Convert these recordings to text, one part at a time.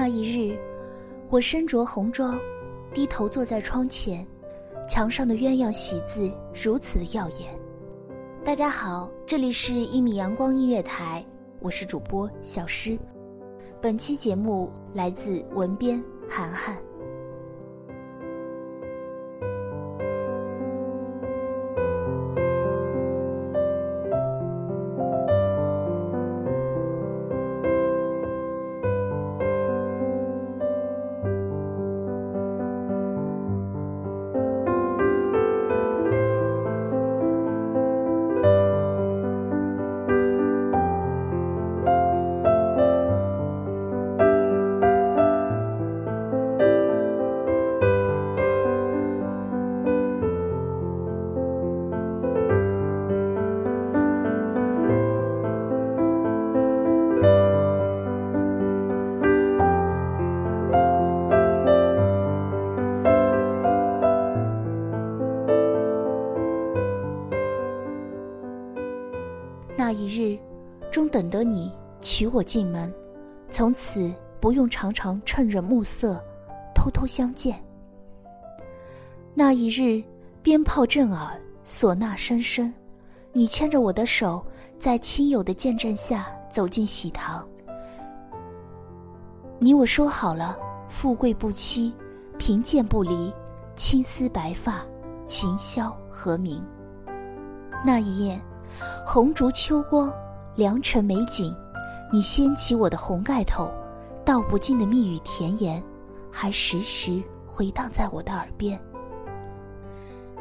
那一日，我身着红装，低头坐在窗前，墙上的鸳鸯喜字如此的耀眼。大家好，这里是一米阳光音乐台，我是主播小诗。本期节目来自文编涵涵。日，终等得你娶我进门，从此不用常常趁着暮色，偷偷相见。那一日，鞭炮震耳，唢呐声声，你牵着我的手，在亲友的见证下走进喜堂。你我说好了，富贵不期，贫贱不离，青丝白发，琴箫和鸣。那一夜。红烛秋光，良辰美景，你掀起我的红盖头，道不尽的蜜语甜言，还时时回荡在我的耳边。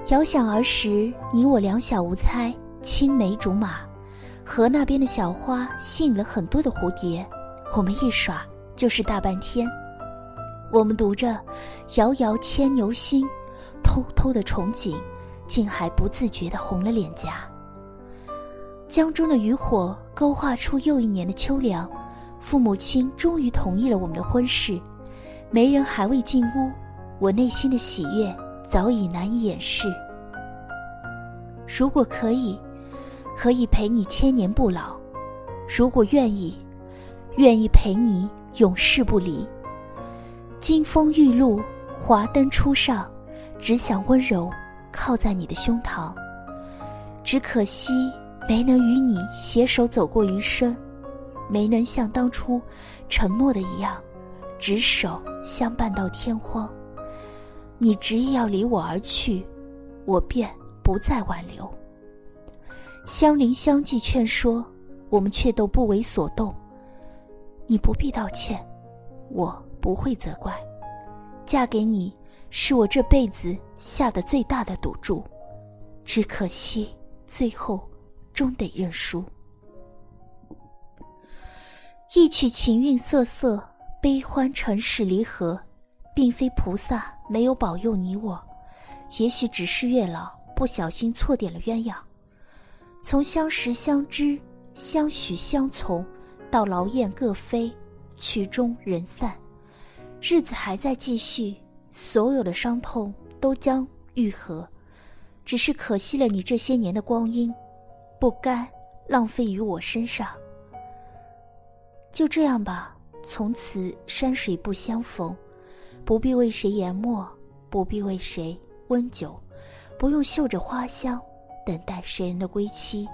遥想儿时，你我两小无猜，青梅竹马，河那边的小花吸引了很多的蝴蝶，我们一耍就是大半天。我们读着“遥遥牵牛星”，偷偷的憧憬，竟还不自觉的红了脸颊。江中的渔火勾画出又一年的秋凉，父母亲终于同意了我们的婚事，媒人还未进屋，我内心的喜悦早已难以掩饰。如果可以，可以陪你千年不老；如果愿意，愿意陪你永世不离。金风玉露，华灯初上，只想温柔靠在你的胸膛。只可惜。没能与你携手走过余生，没能像当初承诺的一样，执手相伴到天荒。你执意要离我而去，我便不再挽留。相邻相济劝说，我们却都不为所动。你不必道歉，我不会责怪。嫁给你是我这辈子下的最大的赌注，只可惜最后。终得认输。一曲情韵瑟瑟，悲欢尘世离合，并非菩萨没有保佑你我，也许只是月老不小心错点了鸳鸯。从相识相知、相许相从，到劳燕各飞，曲终人散，日子还在继续，所有的伤痛都将愈合，只是可惜了你这些年的光阴。不该浪费于我身上。就这样吧，从此山水不相逢，不必为谁研墨，不必为谁温酒，不用嗅着花香，等待谁人的归期。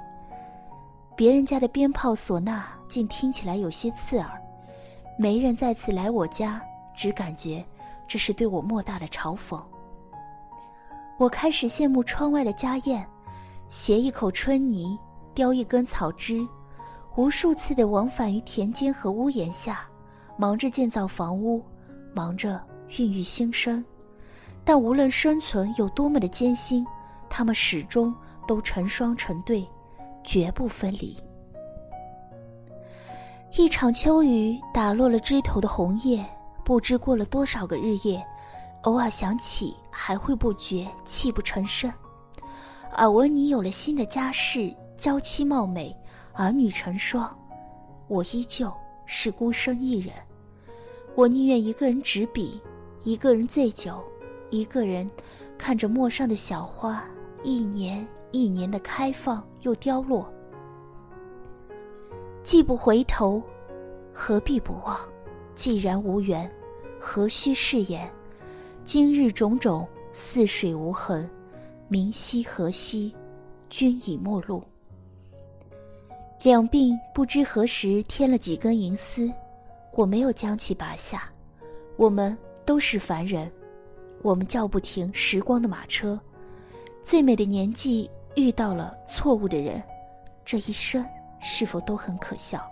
别人家的鞭炮唢呐，竟听起来有些刺耳。没人再次来我家，只感觉这是对我莫大的嘲讽。我开始羡慕窗外的家宴，携一口春泥，叼一根草枝，无数次的往返于田间和屋檐下，忙着建造房屋，忙着孕育新生。但无论生存有多么的艰辛，他们始终都成双成对，绝不分离。一场秋雨打落了枝头的红叶，不知过了多少个日夜，偶尔想起还会不觉泣不成声。耳闻你有了新的家室，娇妻貌美，儿女成双，我依旧是孤身一人。我宁愿一个人执笔，一个人醉酒，一个人看着陌上的小花一年一年的开放又凋落。既不回头，何必不忘？既然无缘，何须誓言？今日种种，似水无痕。明夕何夕？君已陌路。两鬓不知何时添了几根银丝，我没有将其拔下。我们都是凡人，我们叫不停时光的马车。最美的年纪遇到了错误的人，这一生。是否都很可笑？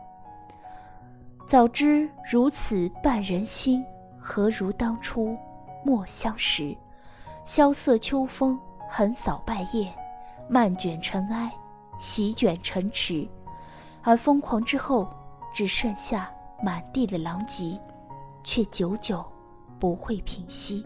早知如此绊人心，何如当初莫相识？萧瑟秋风横扫败叶，漫卷尘埃，席卷城池，而疯狂之后，只剩下满地的狼藉，却久久不会平息。